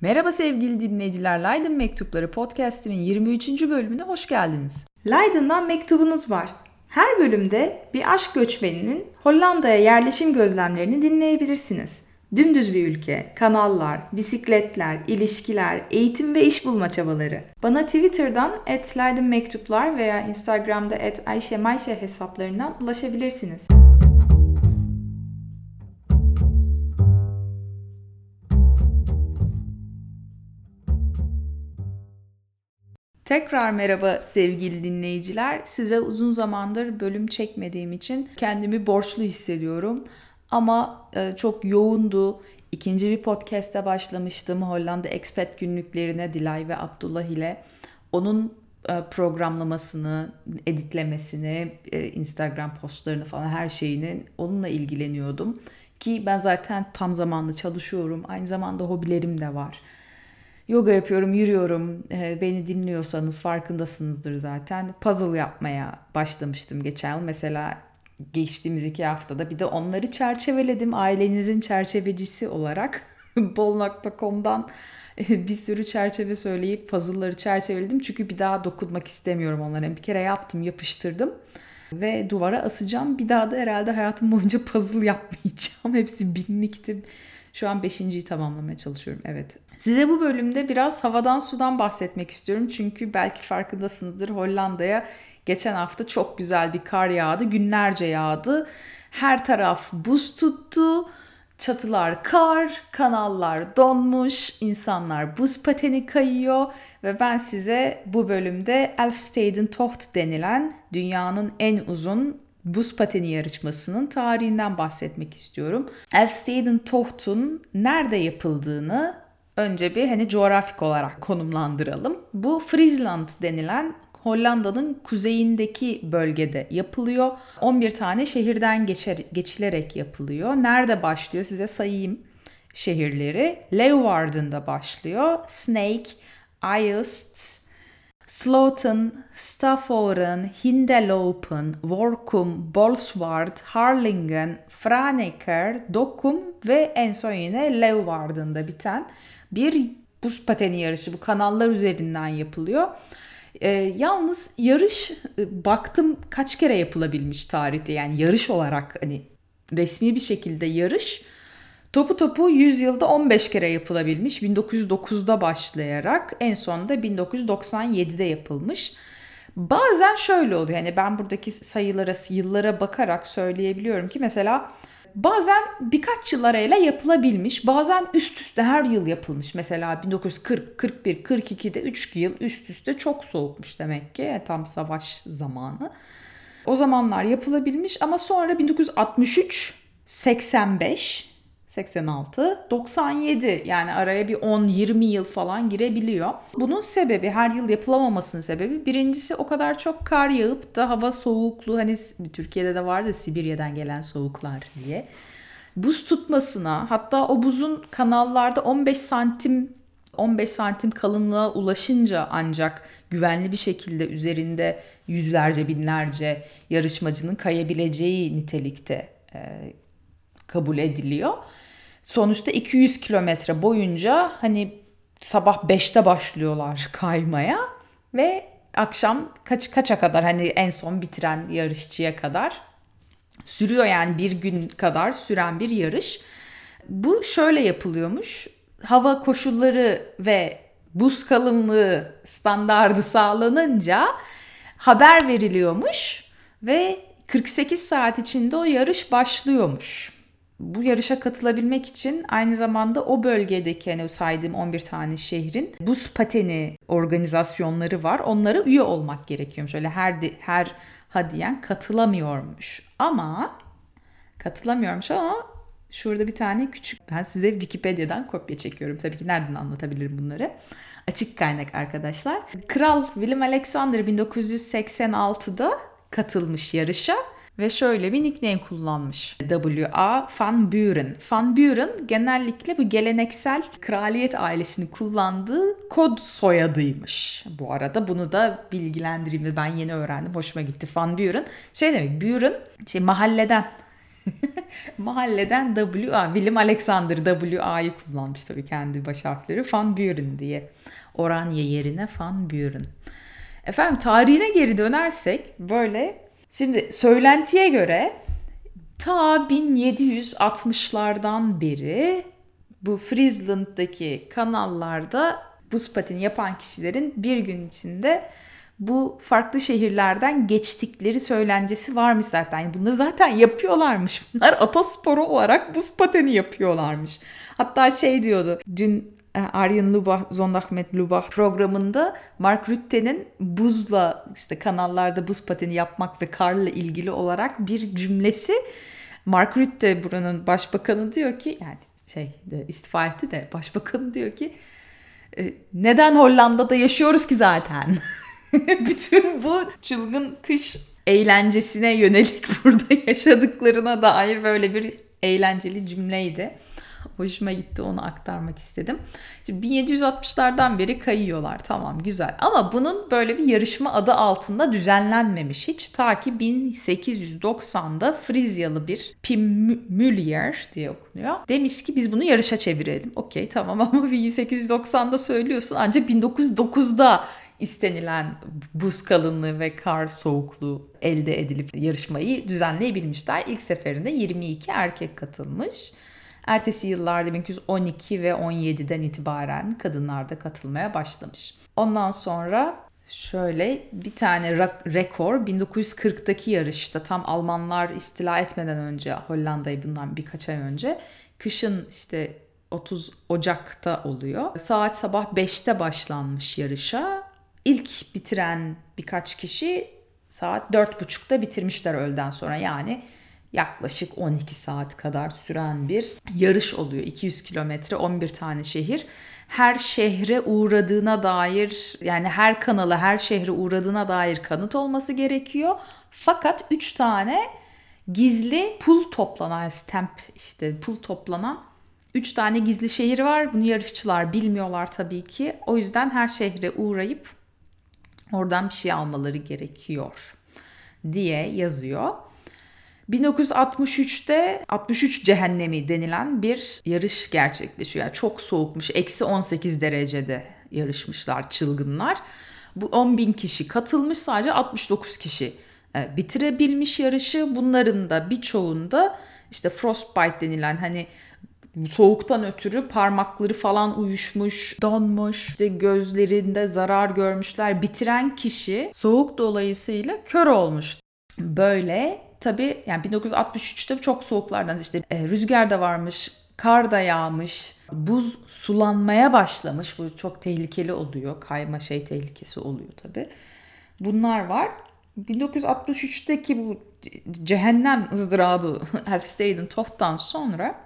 Merhaba sevgili dinleyiciler. Leiden Mektupları podcast'imin 23. bölümüne hoş geldiniz. Leiden'dan mektubunuz var. Her bölümde bir aşk göçmeninin Hollanda'ya yerleşim gözlemlerini dinleyebilirsiniz. Dümdüz bir ülke, kanallar, bisikletler, ilişkiler, eğitim ve iş bulma çabaları. Bana Twitter'dan @leidenmektuplar veya Instagram'da @ayşemayşe hesaplarından ulaşabilirsiniz. Tekrar merhaba sevgili dinleyiciler. Size uzun zamandır bölüm çekmediğim için kendimi borçlu hissediyorum. Ama e, çok yoğundu. İkinci bir podcast'e başlamıştım Hollanda Expat günlüklerine Dilay ve Abdullah ile. Onun e, programlamasını, editlemesini, e, Instagram postlarını falan her şeyini onunla ilgileniyordum. Ki ben zaten tam zamanlı çalışıyorum. Aynı zamanda hobilerim de var. Yoga yapıyorum, yürüyorum. E, beni dinliyorsanız farkındasınızdır zaten. Puzzle yapmaya başlamıştım geçen yıl. Mesela geçtiğimiz iki haftada bir de onları çerçeveledim. Ailenizin çerçevecisi olarak bol.com'dan bir sürü çerçeve söyleyip puzzle'ları çerçeveledim. Çünkü bir daha dokunmak istemiyorum onlara. Bir kere yaptım, yapıştırdım ve duvara asacağım. Bir daha da herhalde hayatım boyunca puzzle yapmayacağım. Hepsi binlikti. Şu an beşinciyi tamamlamaya çalışıyorum. Evet. Size bu bölümde biraz havadan sudan bahsetmek istiyorum. Çünkü belki farkındasınızdır Hollanda'ya geçen hafta çok güzel bir kar yağdı. Günlerce yağdı. Her taraf buz tuttu. Çatılar kar, kanallar donmuş, insanlar buz pateni kayıyor ve ben size bu bölümde Elfsteden Tocht denilen dünyanın en uzun buz pateni yarışmasının tarihinden bahsetmek istiyorum. Elfsteden Tocht'un nerede yapıldığını önce bir hani coğrafik olarak konumlandıralım. Bu Friesland denilen Hollanda'nın kuzeyindeki bölgede yapılıyor. 11 tane şehirden geçer, geçilerek yapılıyor. Nerede başlıyor size sayayım şehirleri. Leeuwarden'da başlıyor. Snake, Aist, Sloten, Stafforen, Hindelopen, Workum, Bolsward, Harlingen, Franeker, Dokkum ve en son yine Leeuwarden'da biten bir buz pateni yarışı. Bu kanallar üzerinden yapılıyor. E, yalnız yarış e, baktım kaç kere yapılabilmiş tarihte yani yarış olarak hani resmi bir şekilde yarış topu topu 100 yılda 15 kere yapılabilmiş 1909'da başlayarak en sonunda 1997'de yapılmış. Bazen şöyle oluyor yani ben buradaki sayılara yıllara bakarak söyleyebiliyorum ki mesela Bazen birkaç yıl arayla yapılabilmiş, bazen üst üste her yıl yapılmış. Mesela 1940, 41, 42'de 3 yıl üst üste çok soğukmuş demek ki tam savaş zamanı. O zamanlar yapılabilmiş ama sonra 1963, 85 86, 97 yani araya bir 10-20 yıl falan girebiliyor. Bunun sebebi her yıl yapılamamasının sebebi birincisi o kadar çok kar yağıp da hava soğuklu hani Türkiye'de de vardı Sibirya'dan gelen soğuklar diye. Buz tutmasına hatta o buzun kanallarda 15 santim 15 santim kalınlığa ulaşınca ancak güvenli bir şekilde üzerinde yüzlerce binlerce yarışmacının kayabileceği nitelikte e, kabul ediliyor. Sonuçta 200 kilometre boyunca hani sabah 5'te başlıyorlar kaymaya ve akşam kaç kaça kadar hani en son bitiren yarışçıya kadar sürüyor yani bir gün kadar süren bir yarış. Bu şöyle yapılıyormuş. Hava koşulları ve buz kalınlığı standardı sağlanınca haber veriliyormuş ve 48 saat içinde o yarış başlıyormuş bu yarışa katılabilmek için aynı zamanda o bölgedeki hani saydığım 11 tane şehrin buz pateni organizasyonları var. Onlara üye olmak gerekiyormuş. Öyle her her hadiyen katılamıyormuş. Ama katılamıyormuş ama şurada bir tane küçük ben size Wikipedia'dan kopya çekiyorum. Tabii ki nereden anlatabilirim bunları? Açık kaynak arkadaşlar. Kral William Alexander 1986'da katılmış yarışa ve şöyle bir nickname kullanmış. W.A. Van Buren. Van Buren genellikle bu geleneksel kraliyet ailesini kullandığı kod soyadıymış. Bu arada bunu da bilgilendireyim de ben yeni öğrendim. Hoşuma gitti. Van Buren. Şey demek Buren şey mahalleden Mahalleden WA, Willem Alexander WA'yı kullanmış tabii kendi baş harfleri Van Buren diye. Oranje yerine Van Buren. Efendim tarihine geri dönersek böyle şimdi söylentiye göre ta 1760'lardan beri bu Friesland'daki kanallarda buz pateni yapan kişilerin bir gün içinde bu farklı şehirlerden geçtikleri söylencesi varmış zaten. Yani bunları zaten yapıyorlarmış. Bunlar atasporu olarak buz pateni yapıyorlarmış. Hatta şey diyordu. Dün Arjen Lubach, Zondagmet Lubach programında Mark Rutte'nin buzla işte kanallarda buz pateni yapmak ve karla ilgili olarak bir cümlesi Mark Rutte buranın başbakanı diyor ki yani şey istifa etti de başbakanı diyor ki e, neden Hollanda'da yaşıyoruz ki zaten? Bütün bu çılgın kış eğlencesine yönelik burada yaşadıklarına dair böyle bir eğlenceli cümleydi. Hoşuma gitti onu aktarmak istedim. Şimdi 1760'lardan beri kayıyorlar tamam güzel ama bunun böyle bir yarışma adı altında düzenlenmemiş hiç. Ta ki 1890'da Frizyalı bir Pim Müller diye okunuyor. Demiş ki biz bunu yarışa çevirelim. Okey tamam ama 1890'da söylüyorsun ancak 1909'da istenilen buz kalınlığı ve kar soğukluğu elde edilip yarışmayı düzenleyebilmişler. İlk seferinde 22 erkek katılmış. Ertesi yıllarda 1912 ve 17'den itibaren kadınlar da katılmaya başlamış. Ondan sonra şöyle bir tane rekor 1940'daki yarışta tam Almanlar istila etmeden önce Hollanda'yı bundan birkaç ay önce kışın işte 30 Ocak'ta oluyor. Saat sabah 5'te başlanmış yarışa. İlk bitiren birkaç kişi saat 4.30'da bitirmişler öğleden sonra. Yani yaklaşık 12 saat kadar süren bir yarış oluyor. 200 kilometre 11 tane şehir. Her şehre uğradığına dair yani her kanala her şehre uğradığına dair kanıt olması gerekiyor. Fakat 3 tane gizli pul toplanan stamp işte pul toplanan 3 tane gizli şehir var. Bunu yarışçılar bilmiyorlar tabii ki. O yüzden her şehre uğrayıp oradan bir şey almaları gerekiyor diye yazıyor. 1963'te 63 cehennemi denilen bir yarış gerçekleşiyor. Yani çok soğukmuş. Eksi 18 derecede yarışmışlar çılgınlar. Bu 10 bin kişi katılmış sadece 69 kişi e, bitirebilmiş yarışı. Bunların da birçoğunda işte frostbite denilen hani soğuktan ötürü parmakları falan uyuşmuş, donmuş, işte gözlerinde zarar görmüşler. Bitiren kişi soğuk dolayısıyla kör olmuş. Böyle tabii yani 1963'te çok soğuklardan işte e, rüzgar da varmış, kar da yağmış, buz sulanmaya başlamış. Bu çok tehlikeli oluyor. Kayma şey tehlikesi oluyor tabii. Bunlar var. 1963'teki bu cehennem ızdırabı Elfstein Toht'tan sonra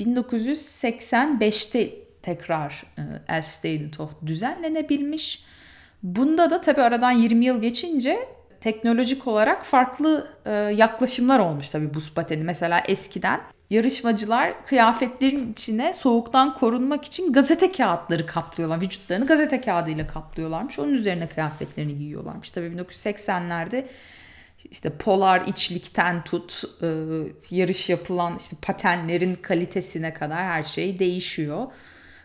1985'te tekrar e, Elfstein Toht düzenlenebilmiş. Bunda da tabii aradan 20 yıl geçince teknolojik olarak farklı e, yaklaşımlar olmuş tabii buz pateni. Mesela eskiden yarışmacılar kıyafetlerin içine soğuktan korunmak için gazete kağıtları kaplıyorlar. Vücutlarını gazete kağıdıyla kaplıyorlarmış. Onun üzerine kıyafetlerini giyiyorlarmış. Tabii 1980'lerde işte polar içlikten tut e, yarış yapılan işte patenlerin kalitesine kadar her şey değişiyor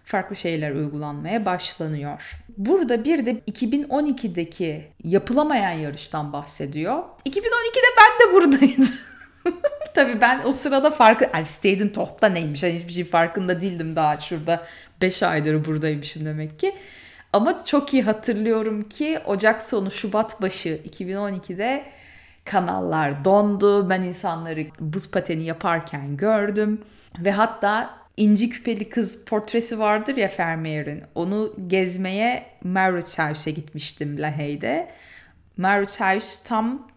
farklı şeyler uygulanmaya başlanıyor. Burada bir de 2012'deki yapılamayan yarıştan bahsediyor. 2012'de ben de buradaydım. Tabii ben o sırada farkı Elfstead'in Toht'ta neymiş hani hiçbir şey farkında değildim daha şurada 5 aydır buradaymışım demek ki. Ama çok iyi hatırlıyorum ki Ocak sonu Şubat başı 2012'de kanallar dondu. Ben insanları buz pateni yaparken gördüm. Ve hatta inci küpeli kız portresi vardır ya Vermeer'in. Onu gezmeye Mauritshuis'e gitmiştim Lahey'de. Mauritshuis tam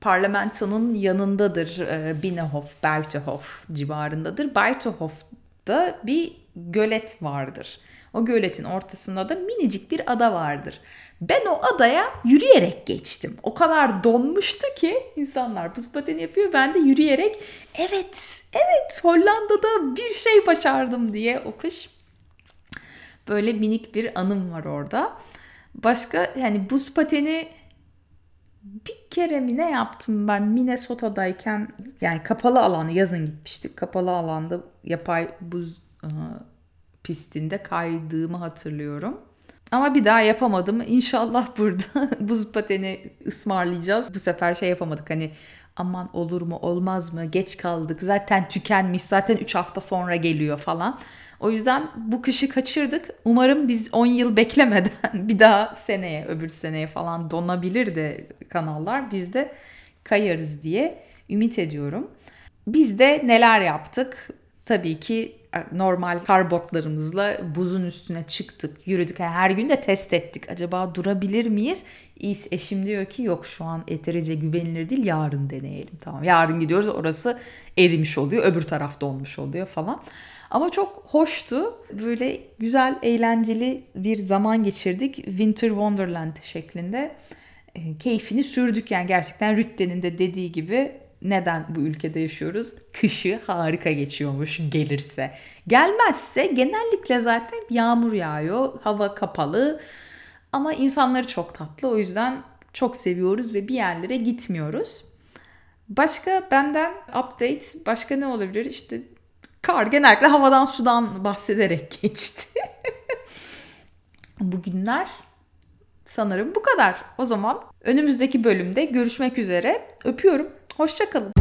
parlamentonun yanındadır. E, Binnenhof, Buitenhof civarındadır. Buitenhof'da bir gölet vardır. O göletin ortasında da minicik bir ada vardır. Ben o adaya yürüyerek geçtim. O kadar donmuştu ki insanlar buz pateni yapıyor. Ben de yürüyerek evet, evet Hollanda'da bir şey başardım diye o kış. Böyle minik bir anım var orada. Başka yani buz pateni bir kere mi ne yaptım ben Minnesota'dayken yani kapalı alanı yazın gitmiştik. Kapalı alanda yapay buz e, pistinde kaydığımı hatırlıyorum. Ama bir daha yapamadım. İnşallah burada buz pateni ısmarlayacağız. Bu sefer şey yapamadık hani aman olur mu olmaz mı geç kaldık zaten tükenmiş zaten 3 hafta sonra geliyor falan. O yüzden bu kışı kaçırdık. Umarım biz 10 yıl beklemeden bir daha seneye öbür seneye falan donabilir de kanallar biz de kayarız diye ümit ediyorum. Biz de neler yaptık? Tabii ki normal kar botlarımızla buzun üstüne çıktık, yürüdük. Yani her gün de test ettik. Acaba durabilir miyiz? İyis eşim diyor ki yok şu an yeterince güvenilir değil yarın deneyelim. Tamam yarın gidiyoruz orası erimiş oluyor öbür taraf donmuş oluyor falan. Ama çok hoştu. Böyle güzel, eğlenceli bir zaman geçirdik. Winter Wonderland şeklinde. E, keyfini sürdük yani gerçekten Rütte'nin de dediği gibi neden bu ülkede yaşıyoruz? Kışı harika geçiyormuş gelirse. Gelmezse genellikle zaten yağmur yağıyor, hava kapalı. Ama insanları çok tatlı o yüzden çok seviyoruz ve bir yerlere gitmiyoruz. Başka benden update başka ne olabilir? İşte kar genellikle havadan sudan bahsederek geçti. Bugünler sanırım bu kadar. O zaman önümüzdeki bölümde görüşmek üzere. Öpüyorum. Hoşçakalın.